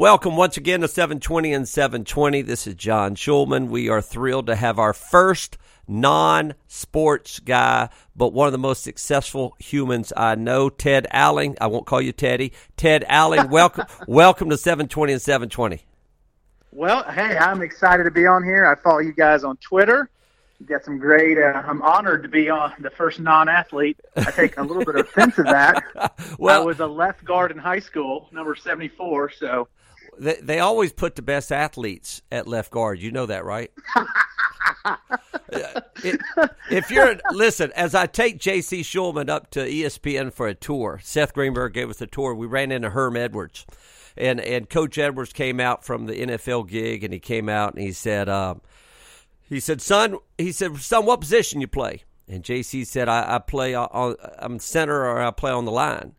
Welcome once again to 720 and 720. This is John Shulman. We are thrilled to have our first non sports guy, but one of the most successful humans I know, Ted Alling. I won't call you Teddy. Ted Alling, welcome welcome to 720 and 720. Well, hey, I'm excited to be on here. I follow you guys on Twitter. You got some great. Uh, I'm honored to be on the first non-athlete. I take a little bit of offense of that. well, I was a left guard in high school, number 74. So they, they always put the best athletes at left guard. You know that, right? it, if you're listen, as I take J.C. Shulman up to ESPN for a tour, Seth Greenberg gave us a tour. We ran into Herm Edwards, and and Coach Edwards came out from the NFL gig, and he came out and he said, um, he said, son, he said, son, what position you play? And JC said, I, I play on, I'm center or I play on the line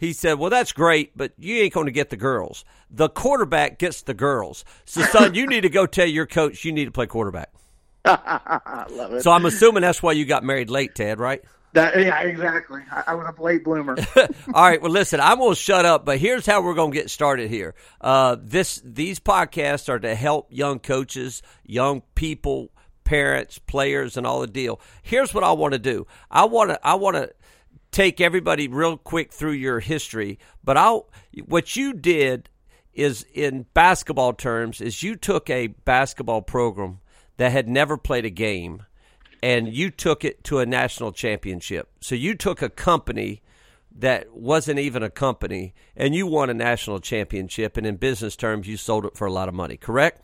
he said, Well, that's great, but you ain't going to get the girls. The quarterback gets the girls. So, son, you need to go tell your coach you need to play quarterback. love it. So, I'm assuming that's why you got married late, Ted, right? That, yeah, exactly. I, I, was a late bloomer. All right. Well, listen, I'm going to shut up, but here's how we're going to get started here. Uh, this These podcasts are to help young coaches, young people, parents, players, and all the deal. Here's what I want to do. I want to. I want to take everybody real quick through your history, but I'll what you did is in basketball terms is you took a basketball program that had never played a game and you took it to a national championship. So you took a company that wasn't even a company and you won a national championship and in business terms you sold it for a lot of money, correct?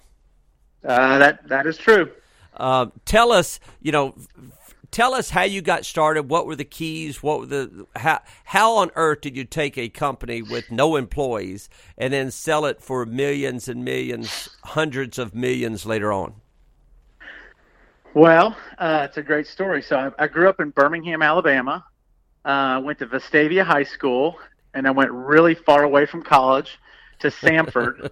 Uh, that that is true. Uh, tell us, you know, tell us how you got started. What were the keys? What were the how how on earth did you take a company with no employees and then sell it for millions and millions, hundreds of millions later on? Well, uh, it's a great story. So I, I, grew up in Birmingham, Alabama. Uh, went to Vestavia High School, and I went really far away from college to Samford,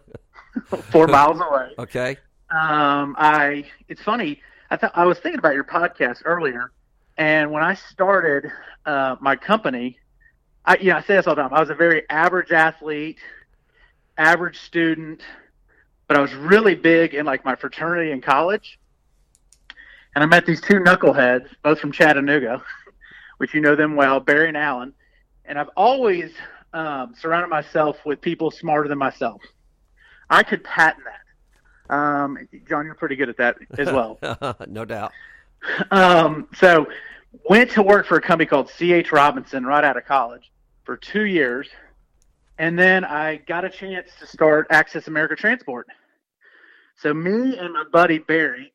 four miles away. Okay. Um, I. It's funny I thought I was thinking about your podcast earlier, and when I started uh, my company, I you know I say this all the time. I was a very average athlete, average student, but I was really big in like my fraternity in college. And I met these two knuckleheads, both from Chattanooga, which you know them well, Barry and Allen. And I've always um, surrounded myself with people smarter than myself. I could patent that. Um, John, you're pretty good at that as well. no doubt. Um, so went to work for a company called CH Robinson right out of college for two years. And then I got a chance to start Access America Transport. So me and my buddy Barry,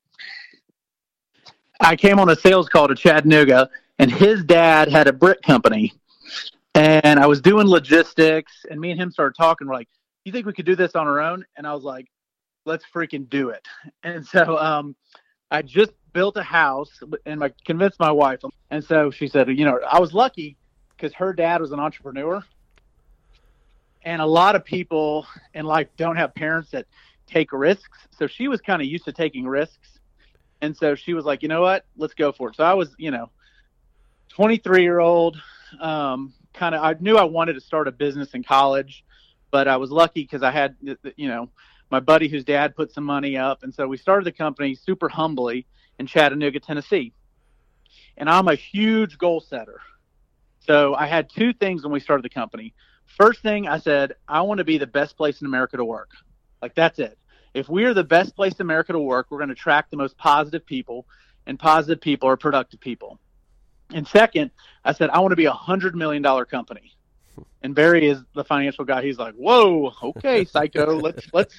I came on a sales call to Chattanooga, and his dad had a brick company. And I was doing logistics, and me and him started talking. We're like, "You think we could do this on our own?" And I was like, let's freaking do it. And so um, I just built a house and I convinced my wife. And so she said, you know, I was lucky because her dad was an entrepreneur. And a lot of people in life don't have parents that take risks. So she was kind of used to taking risks. And so she was like, you know what? Let's go for it. So I was, you know, 23 year old, um, kind of, I knew I wanted to start a business in college, but I was lucky because I had, you know, my buddy whose dad put some money up. And so we started the company super humbly in Chattanooga, Tennessee. And I'm a huge goal setter. So I had two things when we started the company. First thing I said, I want to be the best place in America to work. Like that's it. If we are the best place in America to work, we're going to attract the most positive people, and positive people are productive people. And second, I said, I want to be a hundred million dollar company. And Barry is the financial guy. He's like, "Whoa, okay, psycho, let's let's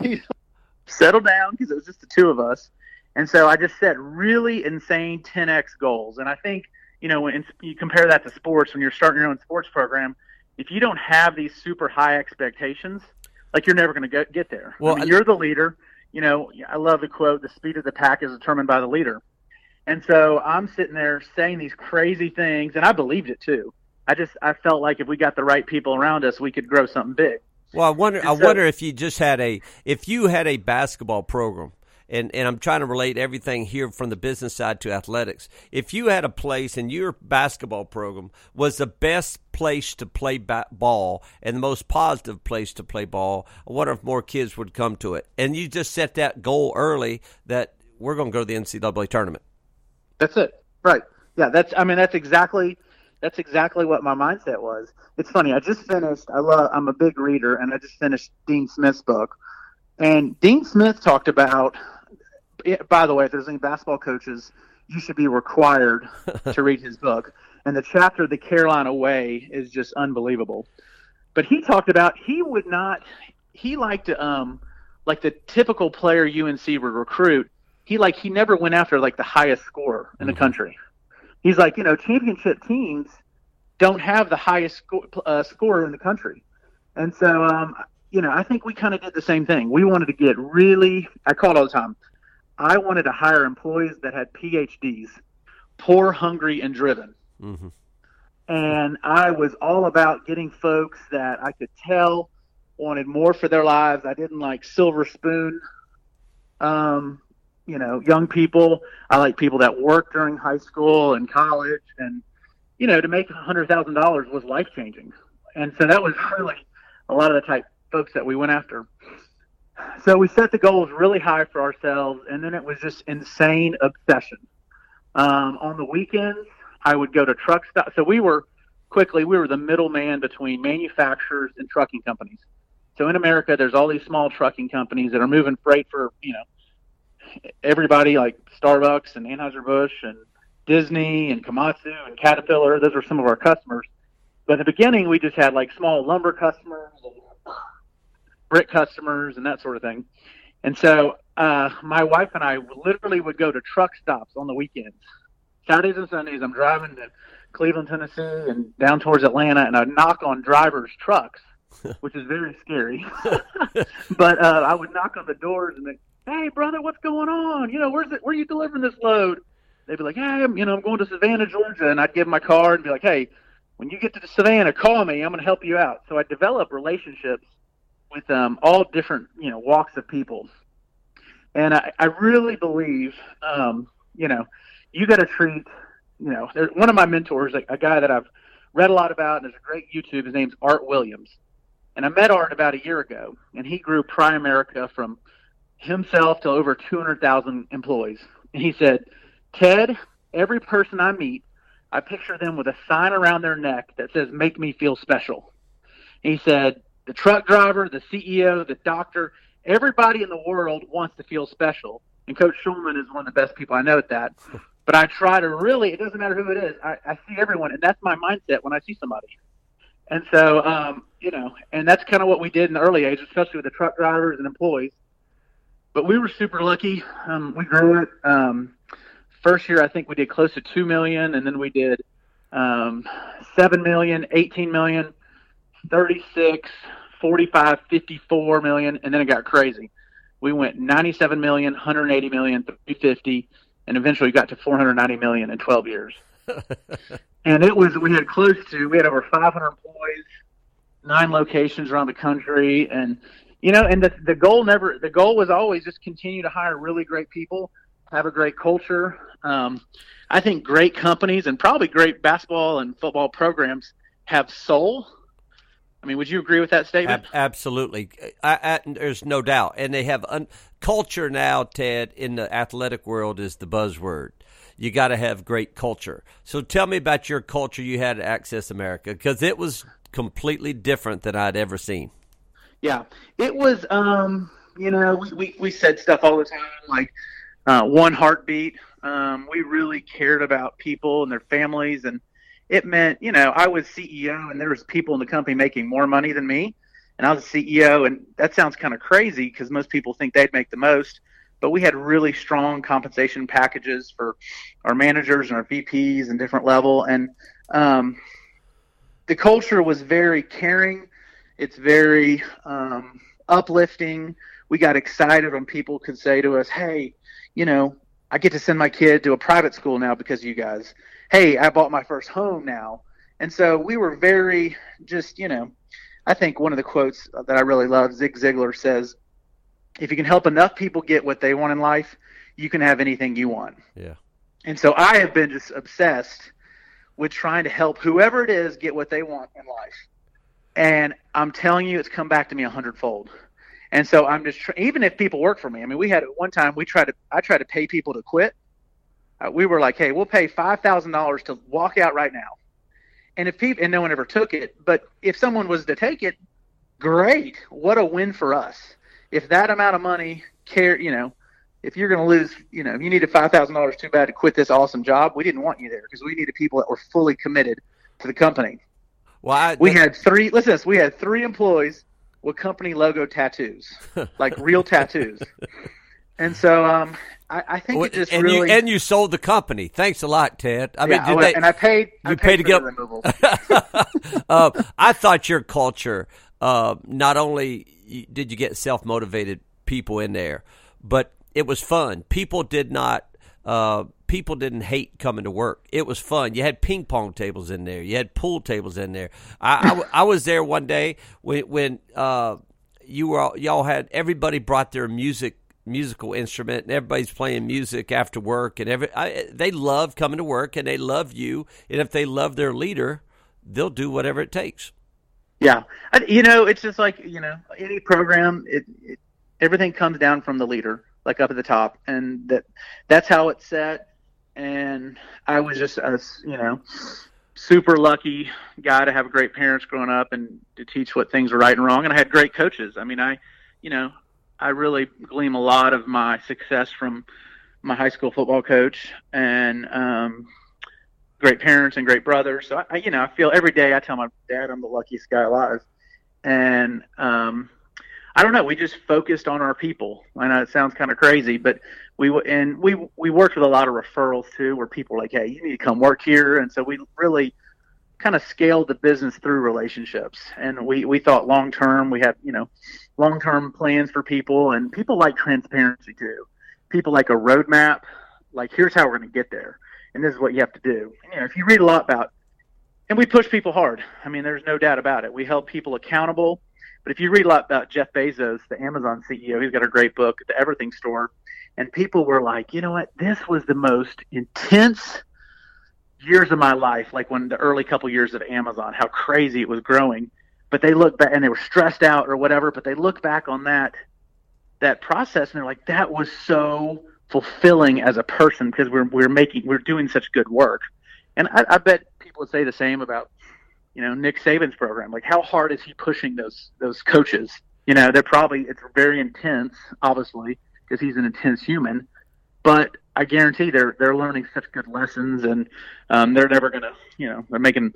settle down," because it was just the two of us. And so I just set really insane 10x goals. And I think you know when you compare that to sports, when you're starting your own sports program, if you don't have these super high expectations, like you're never going to get get there. Well, I mean, you're the leader. You know, I love the quote: "The speed of the pack is determined by the leader." And so I'm sitting there saying these crazy things, and I believed it too. I just I felt like if we got the right people around us, we could grow something big. Well, I wonder. I wonder if you just had a if you had a basketball program and, and I'm trying to relate everything here from the business side to athletics. If you had a place and your basketball program was the best place to play ba- ball and the most positive place to play ball, I wonder if more kids would come to it. And you just set that goal early that we're going to go to the NCAA tournament. That's it. Right. Yeah. That's, I mean, that's exactly that's exactly what my mindset was. It's funny. I just finished. I love. I'm a big reader, and I just finished Dean Smith's book. And Dean Smith talked about. By the way, if there's any basketball coaches, you should be required to read his book. And the chapter, "The Carolina Way," is just unbelievable. But he talked about he would not. He liked to um, like the typical player UNC would recruit. He like he never went after like the highest score in mm-hmm. the country he's like, you know, championship teams don't have the highest sco- uh, score in the country, and so um, you know, I think we kind of did the same thing. We wanted to get really, I call it all the time. I wanted to hire employees that had PhDs, poor, hungry, and driven. Mm-hmm. And I was all about getting folks that I could tell wanted more for their lives. I didn't like silver spoon um, you know young people. I like people that work during high school and college, and you know to make a hundred thousand dollars was life changing, and so that was really a lot of the type folks that we went after. So we set the goals really high for ourselves, and then it was just insane obsession. Um, on the weekends, I would go to truck stop. So we were quickly we were the middleman between manufacturers and trucking companies. So in America, there's all these small trucking companies that are moving freight for you know everybody like Starbucks and Anheuser-Busch and Disney and Komatsu and Caterpillar. Those are some of our customers. But in the beginning, we just had like small lumber customers and brick customers and that sort of thing. And so uh, my wife and I literally would go to truck stops on the weekends. Saturdays and Sundays, I'm driving to Cleveland, Tennessee, and down towards Atlanta, and I'd knock on drivers' trucks, which is very scary. but uh, I would knock on the doors, and hey brother, what's going on? You know, where's it? Where are you delivering this load? They'd be like, hey, I'm, you know, I'm going to Savannah, Georgia, and I'd give them my card and be like, hey, when you get to Savannah, call me. I'm going to help you out. So I develop relationships with um, all different, you know, walks of people, and I, I really believe, um, you know, you got to treat, you know, one of my mentors, a, a guy that I've read a lot about, and there's a great YouTube. His name's Art Williams, and I met Art about a year ago, and he grew Primerica from himself to over 200,000 employees. And he said, Ted, every person I meet, I picture them with a sign around their neck that says, Make me feel special. And he said, The truck driver, the CEO, the doctor, everybody in the world wants to feel special. And Coach Shulman is one of the best people I know at that. But I try to really, it doesn't matter who it is, I, I see everyone. And that's my mindset when I see somebody. And so, um, you know, and that's kind of what we did in the early age, especially with the truck drivers and employees but we were super lucky. Um, we grew it. Um, first year, I think we did close to two million, and then we did um, seven million, 18 million, 36, 45, 54 million, and then it got crazy. We went 97 million, 180 million, 350, and eventually got to 490 million in 12 years. and it was we had close to we had over 500 employees, nine locations around the country, and you know, and the the goal never the goal was always just continue to hire really great people, have a great culture. Um, I think great companies and probably great basketball and football programs have soul. I mean, would you agree with that statement? absolutely, I, I, there's no doubt, and they have un, culture now. Ted, in the athletic world, is the buzzword. You got to have great culture. So, tell me about your culture you had at Access America because it was completely different than I'd ever seen yeah, it was. Um, you know, we, we, we said stuff all the time like uh, one heartbeat. Um, we really cared about people and their families, and it meant you know I was CEO and there was people in the company making more money than me, and I was CEO, and that sounds kind of crazy because most people think they'd make the most. But we had really strong compensation packages for our managers and our VPs and different level, and um, the culture was very caring it's very um, uplifting. We got excited when people could say to us, "Hey, you know, I get to send my kid to a private school now because of you guys. Hey, I bought my first home now." And so we were very just, you know, I think one of the quotes that I really love, Zig Ziglar says, if you can help enough people get what they want in life, you can have anything you want. Yeah. And so I have been just obsessed with trying to help whoever it is get what they want in life. And I'm telling you, it's come back to me a hundredfold. And so I'm just tr- even if people work for me. I mean, we had at one time we tried to I tried to pay people to quit. Uh, we were like, hey, we'll pay five thousand dollars to walk out right now. And if people and no one ever took it, but if someone was to take it, great. What a win for us. If that amount of money care, you know, if you're going to lose, you know, if you needed five thousand dollars too bad to quit this awesome job, we didn't want you there because we needed people that were fully committed to the company. Well, I, We had three. Listen, this, we had three employees with company logo tattoos, like real tattoos. And so, um, I, I think Well, it just and really. you and you sold the company. Thanks a lot, Ted. I mean, yeah, did I- they, and I paid. You paid, paid to get- the removal. uh, I thought your culture, uh, not only did you get self motivated people in there, but it was fun. People did not. Uh, people didn't hate coming to work. It was fun. You had ping pong tables in there. You had pool tables in there. I I was there one day when when uh, you were all, y'all had everybody brought their music musical instrument and everybody's playing music after work and every I, they love coming to work and they love you and if they love their leader they'll do whatever it takes Yeah, I, you know, it's just like you know, any program, it, it everything comes down from the leader, like up at the top, and that that's how it's set. And I was just a you know super lucky guy to have great parents growing up and to teach what things were right and wrong, and I had great coaches. I mean, I you know I really glean a lot of my success from my high school football coach and um, great parents and great brothers. So I, you know, I feel every day I tell my dad I'm the luckiest guy alive, and um, I don't know. We just focused on our people. I know it sounds kind of crazy, but we and we we worked with a lot of referrals too, where people were like, "Hey, you need to come work here," and so we really kind of scaled the business through relationships. And we we thought long term. We had you know long term plans for people, and people like transparency too. People like a roadmap. Like here's how we're going to get there and this is what you have to do. You know, if you read a lot about, and we push people hard. I mean, there's no doubt about it. We held people accountable. But if you read a lot about Jeff Bezos, the Amazon CEO, he's got a great book, The Everything Store, and people were like, you know what? This was the most intense years of my life, like when the early couple years of Amazon, how crazy it was growing. But they look back and they were stressed out or whatever. But they look back on that that process and they're like, that was so fulfilling as a person because we're we're making we're doing such good work. And I, I bet people would say the same about you know Nick Saban's program. Like, how hard is he pushing those those coaches? You know, they're probably it's very intense, obviously, because he's an intense human. But I guarantee they're they're learning such good lessons, and um, they're never gonna you know they're making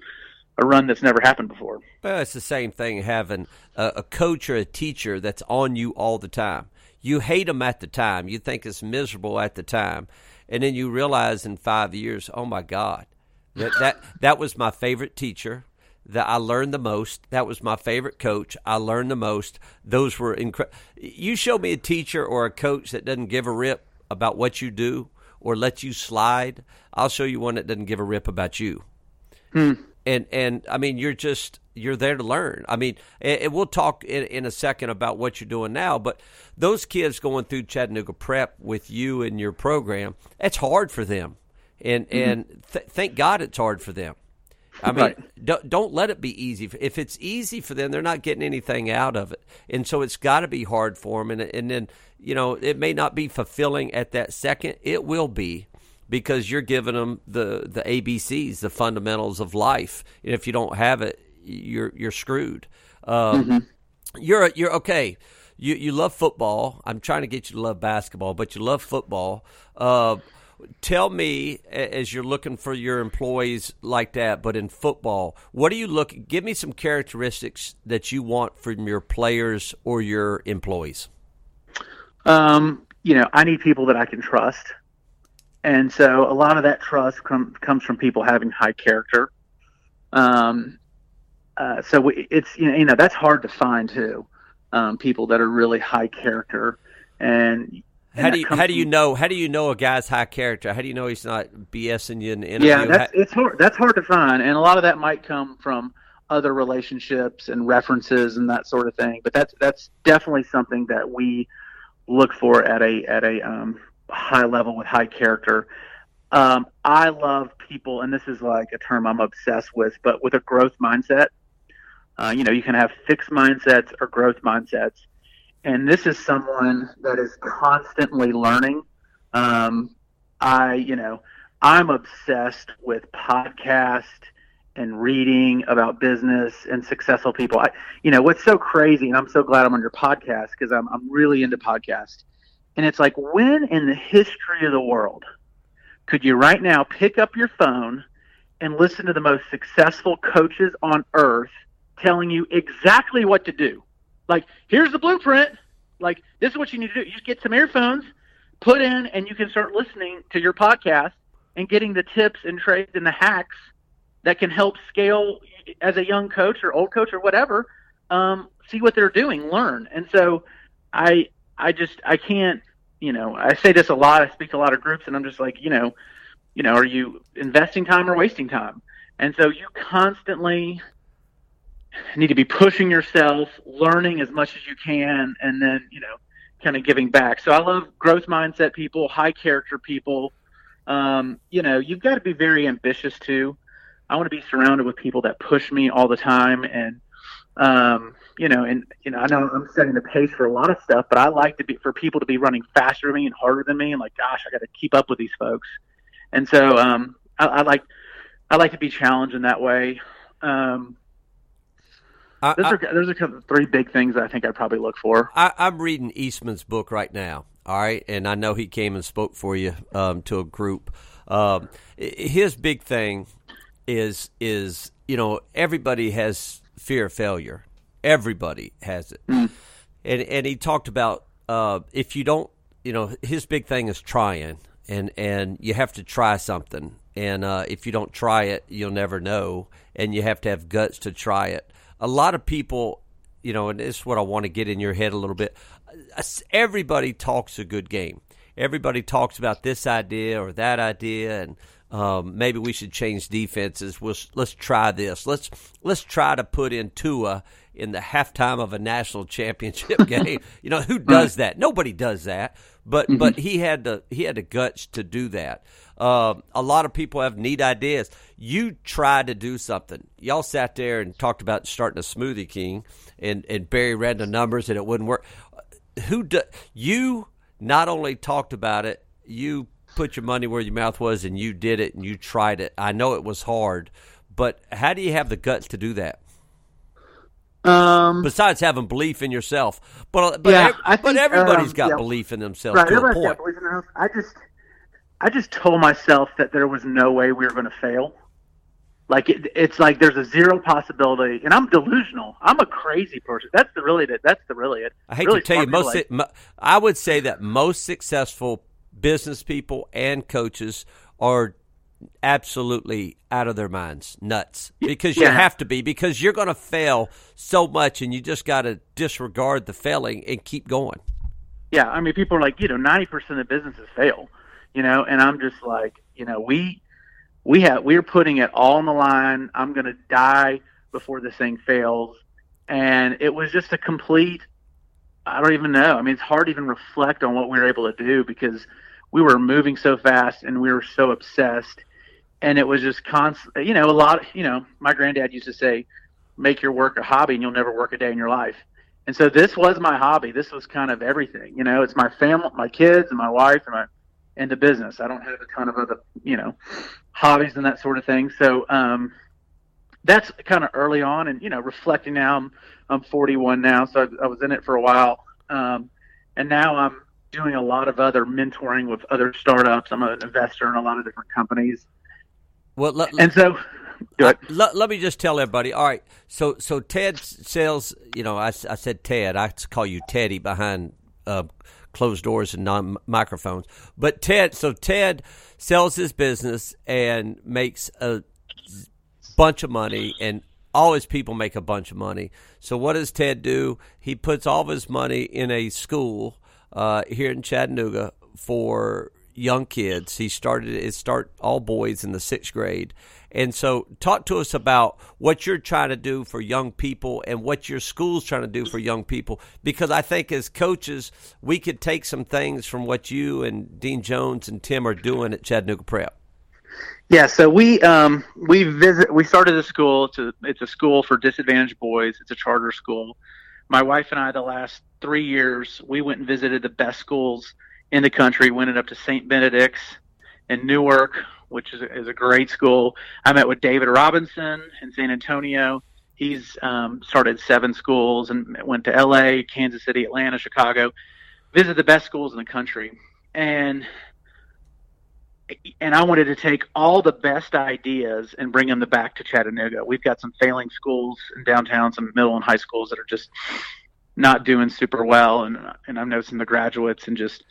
a run that's never happened before. well it's the same thing having a, a coach or a teacher that's on you all the time you hate them at the time you think it's miserable at the time and then you realize in five years oh my god that that, that was my favorite teacher that I learned the most. That was my favorite coach. I learned the most. Those were incredible. You show me a teacher or a coach that doesn't give a rip about what you do or let you slide. I'll show you one that doesn't give a rip about you. Hmm. And and I mean, you're just you're there to learn. I mean, and, we'll talk in, in a second about what you're doing now. But those kids going through Chattanooga Prep with you and your program, it's hard for them. And hmm. and th- thank God it's hard for them. I mean, Right. don't, don't let it be easy. If it's easy for them, they're not getting anything out of it, and so it's got to be hard for them. And and then you know it may not be fulfilling at that second. It will be because you're giving them the the ABCs, the fundamentals of life. And if you don't have it, you're you're screwed. Um, You're you're okay. You you love football. I'm trying to get you to love basketball, but you love football. Uh, tell me as you're looking for your employees like that, but in football, what do you look? Give me some characteristics that you want from your players or your employees. Um, you know, I need people that I can trust. And so a lot of that trust com- comes from people having high character. Um, uh, so we, it's, you know, you know, that's hard to find too. Um, people that are really high character and, and How do you how do you know how do you know a guy's high character? How do you know he's not BSing you in the interview? Yeah, that's it's hard. That's hard to find, and a lot of that might come from other relationships and references and that sort of thing. But that's that's definitely something that we look for at a at a um, high level with high character. Um, I love people, and this is like a term I'm obsessed with, but with a growth mindset. Uh, you know, you can have fixed mindsets or growth mindsets, and this is someone that is constantly learning. Um, I, you know, I'm obsessed with podcast and reading about business and successful people. I, you know, what's so crazy, and I'm so glad I'm on your podcast because I'm, I'm really into podcasts. And it's like, when in the history of the world could you right now pick up your phone and listen to the most successful coaches on earth telling you exactly what to do? Like, here's the blueprint. Like, this is what you need to do. You just get some earphones, put in, and you can start listening to your podcast and getting the tips and trades and the hacks that can help scale as a young coach or old coach or whatever. Um, see what they're doing, learn. And so, I I just I can't. You know, I say this a lot. I speak to a lot of groups, and I'm just like, you know, you know, are you investing time or wasting time? And so you constantly need to be pushing yourself, learning as much as you can, and then you know, kind of giving back. So I love growth mindset people, high character people. Um, you know, you've got to be very ambitious too. I want to be surrounded with people that push me all the time and um, you know, and you know, I know I'm setting the pace for a lot of stuff, but I like to be for people to be running faster than me and harder than me, and like, gosh, I got to keep up with these folks. And so, um, I, I like, I like to be challenged in that way. Um, I, those I, are those are kind of three big things I think I'd probably look for. I, I'm reading Eastman's book right now. All right, and I know he came and spoke for you um, to a group. Um, his big thing is is you know everybody has fear of failure. Everybody has it. Mm. And and he talked about uh, if you don't, you know, his big thing is trying, and and you have to try something, and uh, if you don't try it, you'll never know, and you have to have guts to try it. A lot of people, you know, and this is what I want to get in your head a little bit. Everybody talks a good game. Everybody talks about this idea or that idea, and um, maybe we should change defenses. We'll, let's try this. Let's let's try to put in Tua in the halftime of a national championship game. you know who does that? Nobody does that. But mm-hmm. but he had the he had the guts to do that. Uh, a lot of people have neat ideas. You tried to do something. Y'all sat there and talked about starting a smoothie king, and and Barry ran the numbers and it wouldn't work. Who do, you not only talked about it, you put your money where your mouth was and you did it and you tried it. I know it was hard, but how do you have the guts to do that? Um, Besides having belief in yourself, but but yeah, think, but everybody's um, got yeah. belief in themselves. Right, everybody's got belief in themselves. I just I just told myself that there was no way we were going to fail. Like it, it's like there's a zero possibility, and I'm delusional. I'm a crazy person. That's the really that's the really it. I hate really to tell you, most like, I would say that most successful business people and coaches are absolutely out of their minds, nuts. Because you have to be, because you're going to fail so much, and you just got to disregard the failing and keep going. Yeah, I mean, people are like, you know, ninety percent of businesses fail, you know, and I'm just like, you know, we we have we're putting it all on the line. I'm going to die before this thing fails, and it was just a complete. I don't even know. I mean, it's hard to even reflect on what we were able to do because we were moving so fast and we were so obsessed. And it was just constant you know a lot you know my granddad used to say make your work a hobby and you'll never work a day in your life. And so this was my hobby. This was kind of everything you know it's my family my kids and my wife and my and the business. I don't have a ton of other you know hobbies and that sort of thing. So um that's kind of early on and you know reflecting now i'm, I'm 41 now so I, I was in it for a while. Um and now i'm doing a lot of other mentoring with other startups. I'm an investor in a lot of different companies. Well, let, and so let, let, me just tell everybody. All right, so so Ted sells. You know, I, I said Ted. I call you Teddy behind uh, closed doors and non microphones. But Ted, so Ted sells his business and makes a bunch of money, and all his people make a bunch of money. So what does Ted do? He puts all of his money in a school uh, here in Chattanooga for young kids. He started it start all boys in the sixth grade, and so talk to us about what you're trying to do for young people and what your school's trying to do for young people. Because I think as coaches, we could take some things from what you and Dean Jones and Tim are doing at Chattanooga Prep. Yeah, so we um, we visit. We started a school. It's a it's a school for disadvantaged boys. It's a charter school. My wife and I, the last three years, we went and visited the best schools in the country. Went up to St. Benedict's in Newark, which is a, is a great school. I met with David Robinson in San Antonio. He's um, started seven schools and went to L.A., Kansas City, Atlanta, Chicago. Visited the best schools in the country, and and I wanted to take all the best ideas and bring them back to Chattanooga. We've got some failing schools in downtown, some middle and high schools that are just not doing super well, and and I'm noticing the graduates and just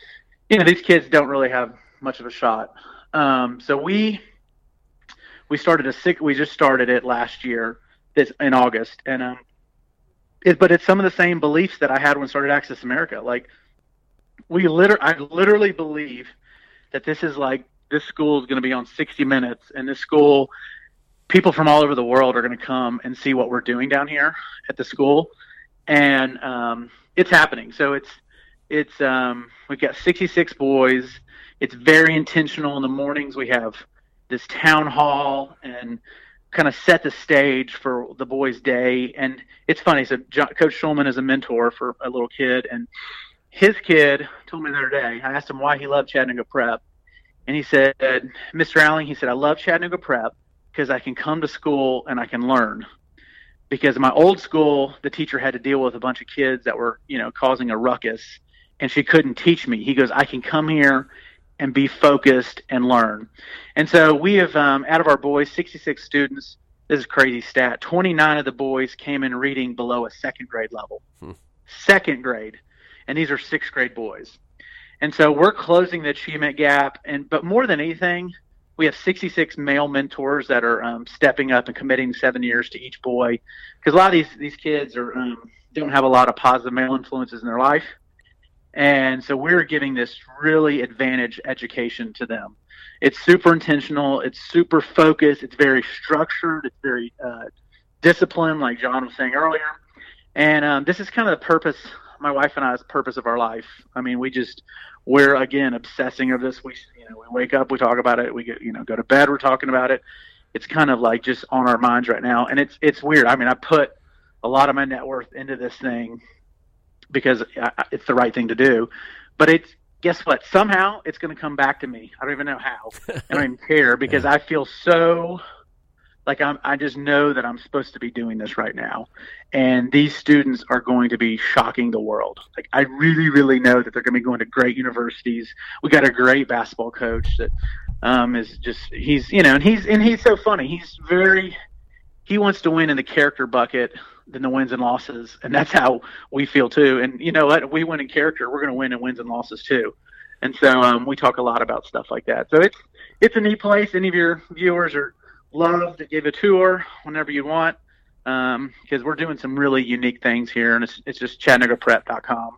you know these kids don't really have much of a shot. Um, so we we started a sick. We just started it last year, this in August, and um, it, but it's some of the same beliefs that I had when I started Access America. Like we literally, I literally believe that this is like this school is going to be on 60 Minutes, and this school, people from all over the world are going to come and see what we're doing down here at the school, and um, it's happening. So it's it's um, we've got 66 boys it's very intentional in the mornings. We have this town hall and kind of set the stage for the boys' day. And it's funny. So Coach Shulman is a mentor for a little kid, and his kid told me the other day. I asked him why he loved Chattanooga Prep, and he said, "Mr. Alling, he said I love Chattanooga Prep because I can come to school and I can learn." Because in my old school, the teacher had to deal with a bunch of kids that were, you know, causing a ruckus, and she couldn't teach me. He goes, "I can come here and be focused and learn. And so we have, um, out of our boys, 66 students. This is crazy stat. 29 of the boys came in reading below a second grade level. Hmm. Second grade, and these are sixth grade boys. And so we're closing the achievement gap. And but more than anything, we have 66 male mentors that are um, stepping up and committing seven years to each boy, because a lot of these these kids are um, don't have a lot of positive male influences in their life. And so we're giving this really advantage education to them. It's super intentional. It's super focused. It's very structured. It's very uh, disciplined, like John was saying earlier. And um, this is kind of the purpose, my wife and I's purpose of our life. I mean, we just, we're again obsessing of this. We, you know, we wake up, we talk about it. We get, you know, go to bed, we're talking about it. It's kind of like just on our minds right now. And it's, it's weird. I mean, I put a lot of my net worth into this thing because it's the right thing to do. But it's guess what? Somehow it's going to come back to me. I don't even know how. I don't even care because I feel so like I'm. I just know that I'm supposed to be doing this right now, and these students are going to be shocking the world. Like I really, really know that they're going to be going to great universities. We got a great basketball coach that um, is just he's you know and he's and he's so funny. He's very he wants to win in the character bucket than the wins and losses, and that's how we feel too. And you know what? We win in character, we're going to win in wins and losses too. And so um, we talk a lot about stuff like that. So it's it's a neat place. Any of your viewers are loved to give a tour whenever you want because um, we're doing some really unique things here, and it's it's just ChattanoogaPrep.com.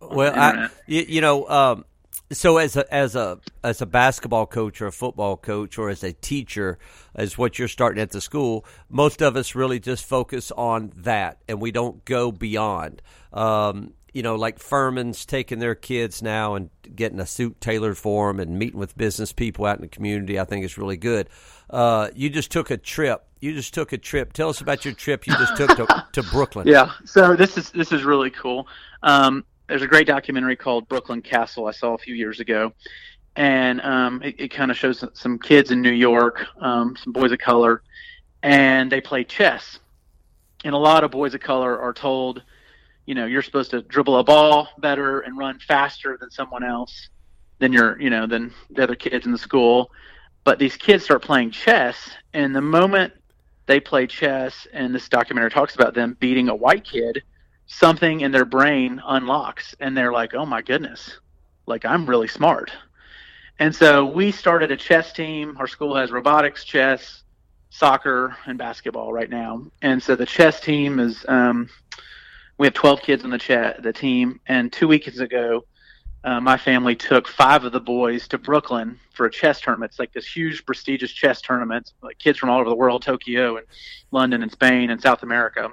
Well, I, you, you know, um, so as a as a as a basketball coach or a football coach or as a teacher as what you're starting at the school most of us really just focus on that and we don't go beyond um, you know like furman's taking their kids now and getting a suit tailored for them and meeting with business people out in the community i think is really good uh, you just took a trip. You just took a trip. Tell us about your trip you just took to, to brooklyn. Yeah. So this is this is really cool. Um, there's a great documentary called Brooklyn Castle I saw a few years ago, and um, it, it kind of shows some kids in New York, um, some boys of color, and they play chess. And a lot of boys of color are told, you know, you're supposed to dribble a ball better and run faster than someone else, than your, you know, than the other kids in the school. But these kids start playing chess, and the moment they play chess, and this documentary talks about them beating a white kid something in their brain unlocks and they're like, oh my goodness, like I'm really smart. And so we started a chess team. Our school has robotics, chess, soccer, and basketball right now. And so the chess team is, um, we have 12 kids on the chat, the team. And two weekends ago, uh, my family took five of the boys to Brooklyn for a chess tournament. It's like this huge, prestigious chess tournament, like kids from all over the world, Tokyo and London and Spain and South America.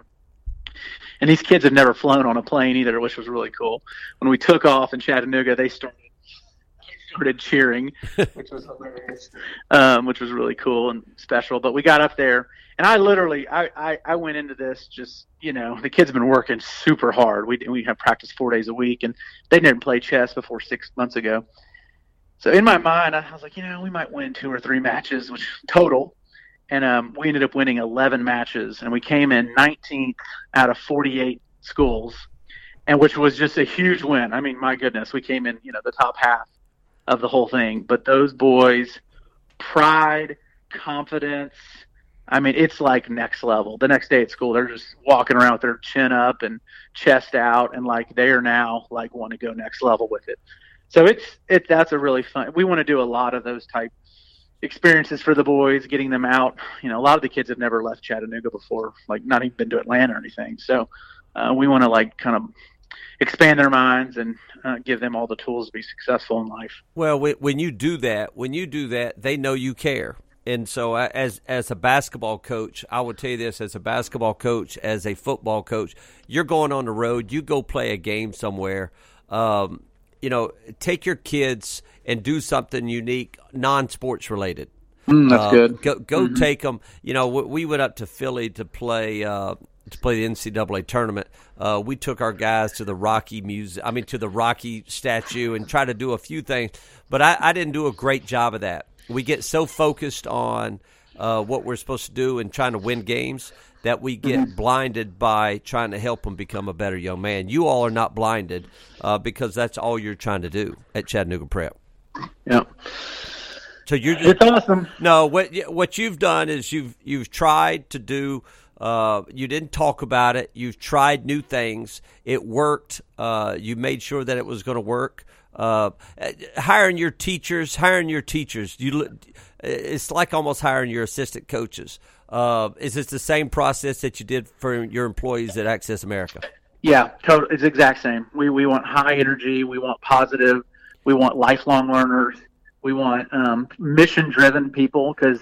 And these kids had never flown on a plane either, which was really cool. When we took off in Chattanooga, they started started cheering, which was hilarious, um, which was really cool and special. But we got up there, and I literally, I, I, I went into this just, you know, the kids have been working super hard. We we have practice four days a week, and they didn't play chess before six months ago. So in my mind, I was like, you know, we might win two or three matches, which total. And um, we ended up winning 11 matches, and we came in 19th out of 48 schools, and which was just a huge win. I mean, my goodness, we came in, you know, the top half of the whole thing. But those boys, pride, confidence. I mean, it's like next level. The next day at school, they're just walking around with their chin up and chest out, and like they are now like want to go next level with it. So it's it that's a really fun. We want to do a lot of those type experiences for the boys, getting them out. You know, a lot of the kids have never left Chattanooga before, like not even been to Atlanta or anything. So uh, we want to like kind of expand their minds and uh, give them all the tools to be successful in life. Well, when you do that, when you do that, they know you care. And so, as as a basketball coach, I would tell you this: as a basketball coach, as a football coach, you're going on the road. You go play a game somewhere. Um, you know, take your kids and do something unique, non-sports related. Mm, that's uh, good. Go, go mm-hmm. take them. You know, we went up to Philly to play uh, to play the NCAA tournament. Uh, we took our guys to the Rocky Museum, I mean, to the Rocky statue and try to do a few things, but I, I didn't do a great job of that. We get so focused on uh, what we're supposed to do and trying to win games that we get mm-hmm. blinded by trying to help them become a better young man. You all are not blinded uh, because that's all you're trying to do at Chattanooga Prep. Yeah. So you're just, it's awesome. No, what what you've done is you've you've tried to do uh, you didn't talk about it. You've tried new things. It worked. Uh, you made sure that it was going to work. Uh, hiring your teachers, hiring your teachers. You, it's like almost hiring your assistant coaches. Uh, is this the same process that you did for your employees at Access America? Yeah, it's exact same. We we want high energy. We want positive. We want lifelong learners. We want um, mission driven people because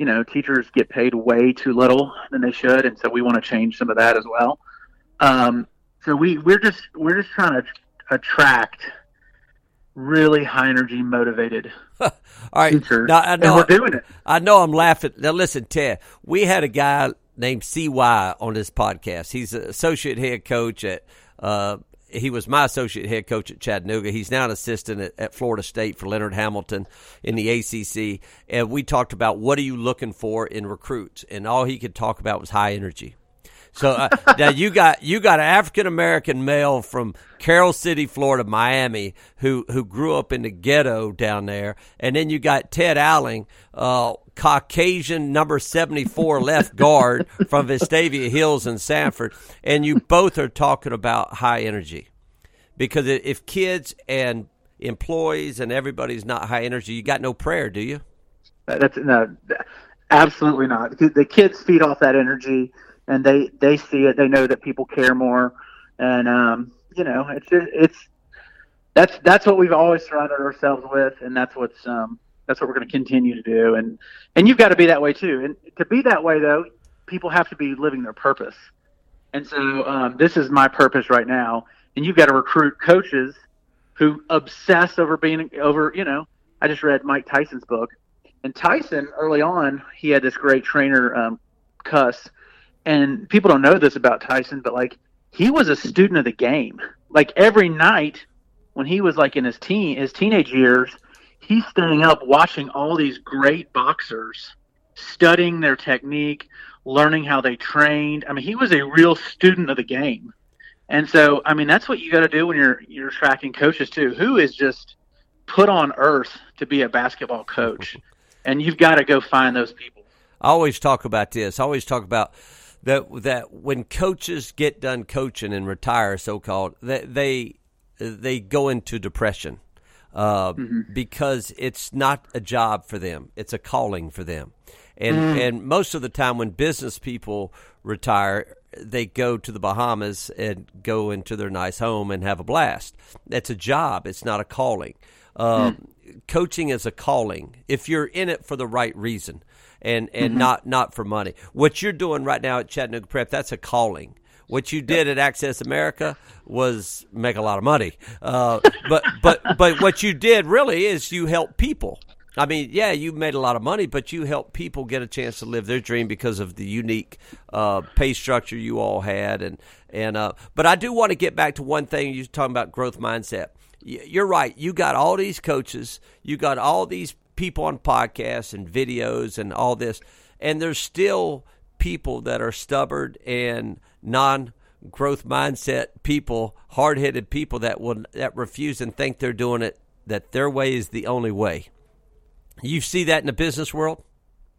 you know, teachers get paid way too little than they should, and so we want to change some of that as well. Um, so we we're just we're just trying to attract really high energy motivated all right teachers, now, I know, and we're doing it. I know I'm laughing. Now listen, Ted, we had a guy named CY on this podcast. He's an associate head coach at uh, he was my associate head coach at Chattanooga. He's now an assistant at, at, Florida State for Leonard Hamilton in the ACC. And we talked about what are you looking for in recruits, and all he could talk about was high energy. So uh, now you got you got an African American male from Carol City, Florida, Miami, who who grew up in the ghetto down there, and then you got Ted Alling, uh, Caucasian number seventy four left guard from Vestavia Hills in Samford, and you both are talking about high energy, because if kids and employees and everybody's not high energy, you got no prayer, do you? That's no, absolutely not. The kids feed off that energy and they they see it. They know that people care more, and um, you know, it's it's that's that's what we've always surrounded ourselves with, and that's what's um, that's what we're going to continue to do. And and you've got to be that way too. And to be that way though, people have to be living their purpose. And so um, this is my purpose right now. And you've got to recruit coaches who obsess over being over. You know, I just read Mike Tyson's book, and Tyson early on he had this great trainer, um, Cus, and people don't know this about Tyson, but like he was a student of the game. Like every night when he was like in his teen his teenage years, he's staying up watching all these great boxers, studying their technique, learning how they trained. I mean, he was a real student of the game. And so, I mean, that's what you got to do when you're you're tracking coaches too. Who is just put on earth to be a basketball coach? And you've got to go find those people. I always talk about this. I always talk about that that when coaches get done coaching and retire, so called, they, they they go into depression uh, mm-hmm. because it's not a job for them; it's a calling for them. And mm. and most of the time, when business people retire, they go to the Bahamas and go into their nice home and have a blast. That's a job. It's not a calling. Uh, mm. Coaching is a calling if you're in it for the right reason and and mm-hmm. not not for money. What you're doing right now at Chattanooga Prep, that's a calling. What you did at Access America was make a lot of money, uh, but but but what you did really is you help people. I mean, yeah, you made a lot of money, but you helped people get a chance to live their dream because of the unique uh, pay structure you all had, and and uh, but I do want to get back to one thing you're talking about growth mindset. You're right. You got all these coaches, you got all these people on podcasts and videos and all this, and there's still people that are stubborn and non growth mindset people, hard headed people that will that refuse and think they're doing it that their way is the only way. You see that in the business world?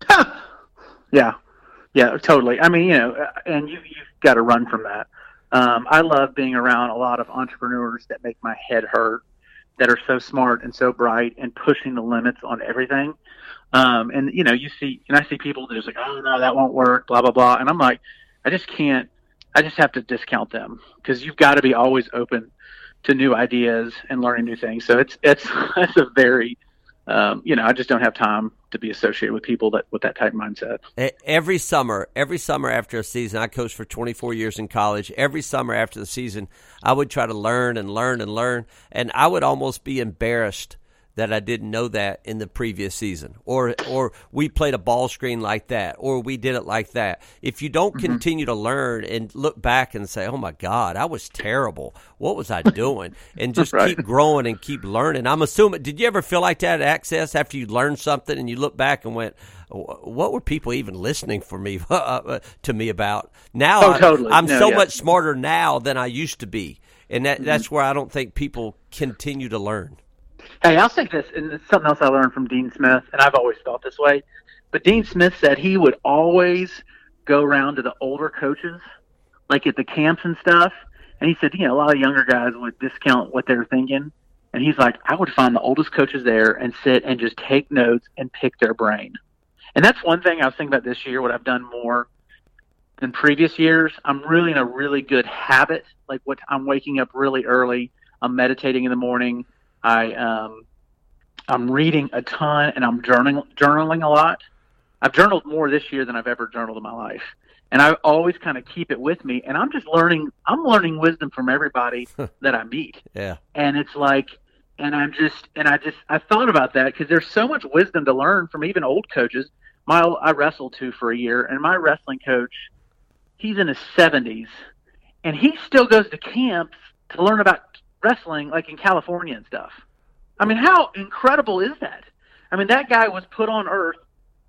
yeah, yeah, totally. I mean, you know, and you you've got to run from that. Um, I love being around a lot of entrepreneurs that make my head hurt, that are so smart and so bright and pushing the limits on everything. Um, and you know, you see, and I see people that are like, "Oh no, that won't work," blah blah blah, and I'm like, I just can't. I just have to discount them because you've got to be always open to new ideas and learning new things. So it's it's it's a very um, you know, I just don't have time to be associated with people that with that type of mindset. Every summer, every summer after a season, I coached for 24 years in college. Every summer after the season, I would try to learn and learn and learn, and I would almost be embarrassed that I didn't know that in the previous season, or or we played a ball screen like that, or we did it like that. If you don't mm-hmm. continue to learn and look back and say, "Oh my God, I was terrible. What was I doing?" and just right. keep growing and keep learning. I'm assuming. Did you ever feel like that at Access after you learned something and you look back and went, "What were people even listening for me uh, uh, to me about?" Now oh. I, am no, so yeah. much smarter now than I used to be, and that, mm-hmm. that's where I don't think people continue to learn. Hey, I'll say this, and it's something else I learned from Dean Smith, and I've always felt this way. But Dean Smith said he would always go around to the older coaches, like at the camps and stuff. And he said, you know, a lot of younger guys would discount what they're thinking. And he's like, I would find the oldest coaches there and sit and just take notes and pick their brain. And that's one thing I was thinking about this year, what I've done more than previous years. I'm really in a really good habit. Like what I'm waking up really early. I'm meditating in the morning. I um, I'm reading a ton and I'm journaling journaling a lot. I've journaled more this year than I've ever journaled in my life, and I always kind of keep it with me. And I'm just learning. I'm learning wisdom from everybody that I meet. Yeah, and it's like, and I'm just, and I just, I thought about that because there's so much wisdom to learn from even old coaches. My I wrestled too for a year, and my wrestling coach, he's in his 70s, and he still goes to camps to learn about wrestling like in California and stuff. I mean, how incredible is that? I mean, that guy was put on earth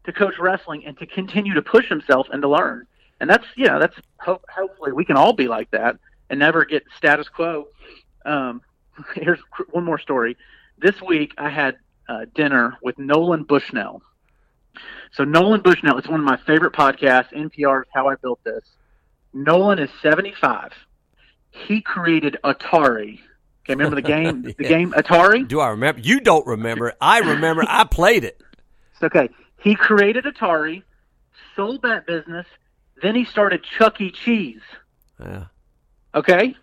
to coach wrestling and to continue to push himself and to learn. And that's, you know, that's hope, hopefully we can all be like that and never get status quo. Um, here's one more story. This week I had uh, dinner with Nolan Bushnell. So Nolan Bushnell, it's one of my favorite podcasts. NPR's How I Built This. Nolan is 75. He created Atari Okay, remember the game? The game Atari. Do I remember? You don't remember. I remember. I played it. It's okay. He created Atari, sold that business, then he started Chuck E. Cheese. Yeah. Okay.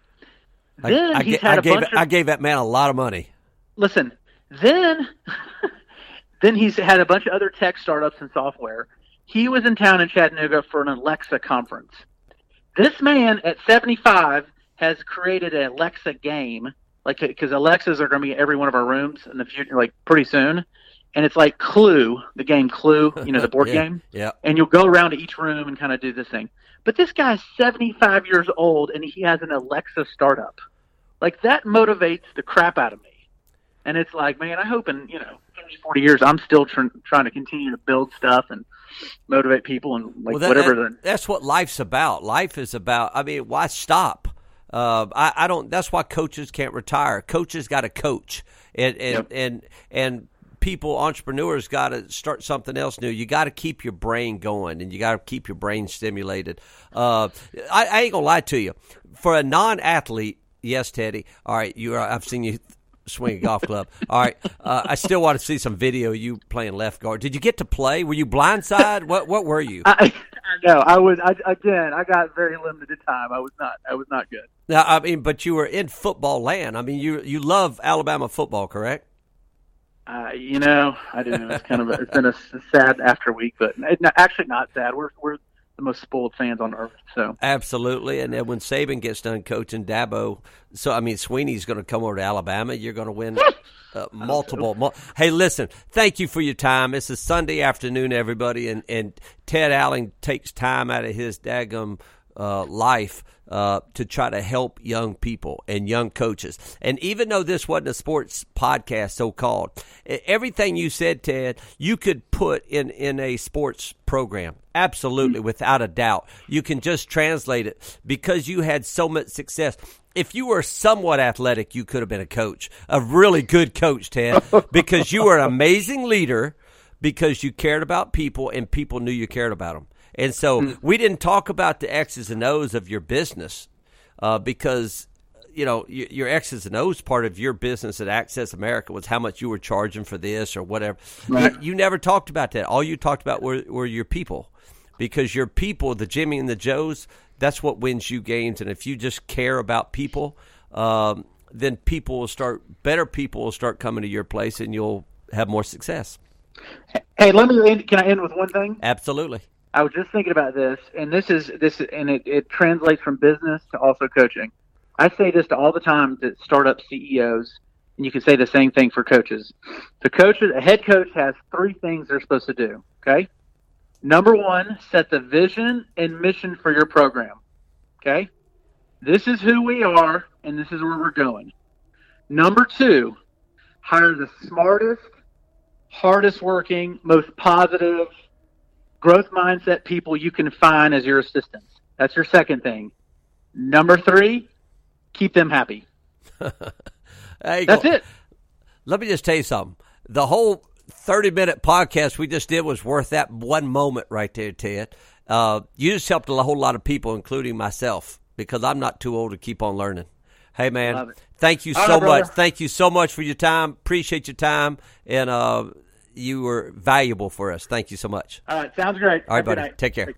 Then I, I, had I a gave, bunch. Of, I gave that man a lot of money. Listen, then, then he's had a bunch of other tech startups and software. He was in town in Chattanooga for an Alexa conference. This man at 75 has created an Alexa game like because Alexas are going to be every one of our rooms in the future, like pretty soon. And it's like Clue, the game Clue, you know, the board yeah, game. Yeah. And you'll go around to each room and kind of do this thing. But this guy's 75 years old and he has an Alexa startup. Like that motivates the crap out of me. And it's like, man, I hope in, you know, 30, 40 years, I'm still tr- trying to continue to build stuff and motivate people and like well, that, whatever. That, that's what life's about. Life is about, I mean, why stop? Uh, I, I don't. That's why coaches can't retire. Coaches got to coach, and and, yep. and and people, entrepreneurs, got to start something else new. You got to keep your brain going, and you got to keep your brain stimulated. Uh, I, I ain't gonna lie to you. For a non-athlete, yes, Teddy. All right, you are. I've seen you swing a golf club. All right, uh, I still want to see some video you playing left guard. Did you get to play? Were you blindside? What what were you? I, No, I was I, again. I got very limited time. I was not. I was not good. Now, I mean, but you were in football land. I mean, you you love Alabama football, correct? Uh, you know, I do. It's kind of a, it's been a sad after week, but it, actually not sad. We're we're the most spoiled fans on earth. So absolutely, and then when Saban gets done coaching Dabo, so I mean Swinney's going to come over to Alabama. You're going to win uh, multiple. Mul- hey, listen, thank you for your time. It's a Sunday afternoon, everybody, and and Ted Alling takes time out of his daggum uh, life uh, to try to help young people and young coaches. And even though this wasn't a sports podcast, so called, everything you said, Ted, you could put in, in a sports program. Absolutely, without a doubt. You can just translate it because you had so much success. If you were somewhat athletic, you could have been a coach, a really good coach, Ted, because you were an amazing leader because you cared about people and people knew you cared about them. And so mm. we didn't talk about the X's and O's of your business uh, because you know your X's and O's part of your business at Access America was how much you were charging for this or whatever. Right. You, you, never talked about that. All you talked about were, were your people because your people, the Jimmy and the Joes, that's what wins you games. And if you just care about people, um, then people will start. Better people will start coming to your place, and you'll have more success. Hey, let me end. Can I end with one thing? Absolutely. I was just thinking about this, and this is this, and it, it translates from business to also coaching. I say this to all the time to startup CEOs, and you can say the same thing for coaches. The coach, a head coach, has three things they're supposed to do. Okay, number one, set the vision and mission for your program. Okay, this is who we are, and this is where we're going. Number two, hire the smartest, hardest working, most positive growth mindset people you can find as your assistants. That's your second thing. Number three, keep them happy. That's go. it. Let me just tell you something. The whole 30 minute podcast we just did was worth that one moment right there, Ted. Uh, you just helped a whole lot of people, including myself, because I'm not too old to keep on learning. Hey, man, thank you so much. Thank you so much for your time. Appreciate your time. And, uh, you were valuable for us. Thank you so much. All right, sounds great. All right, buddy. Take care.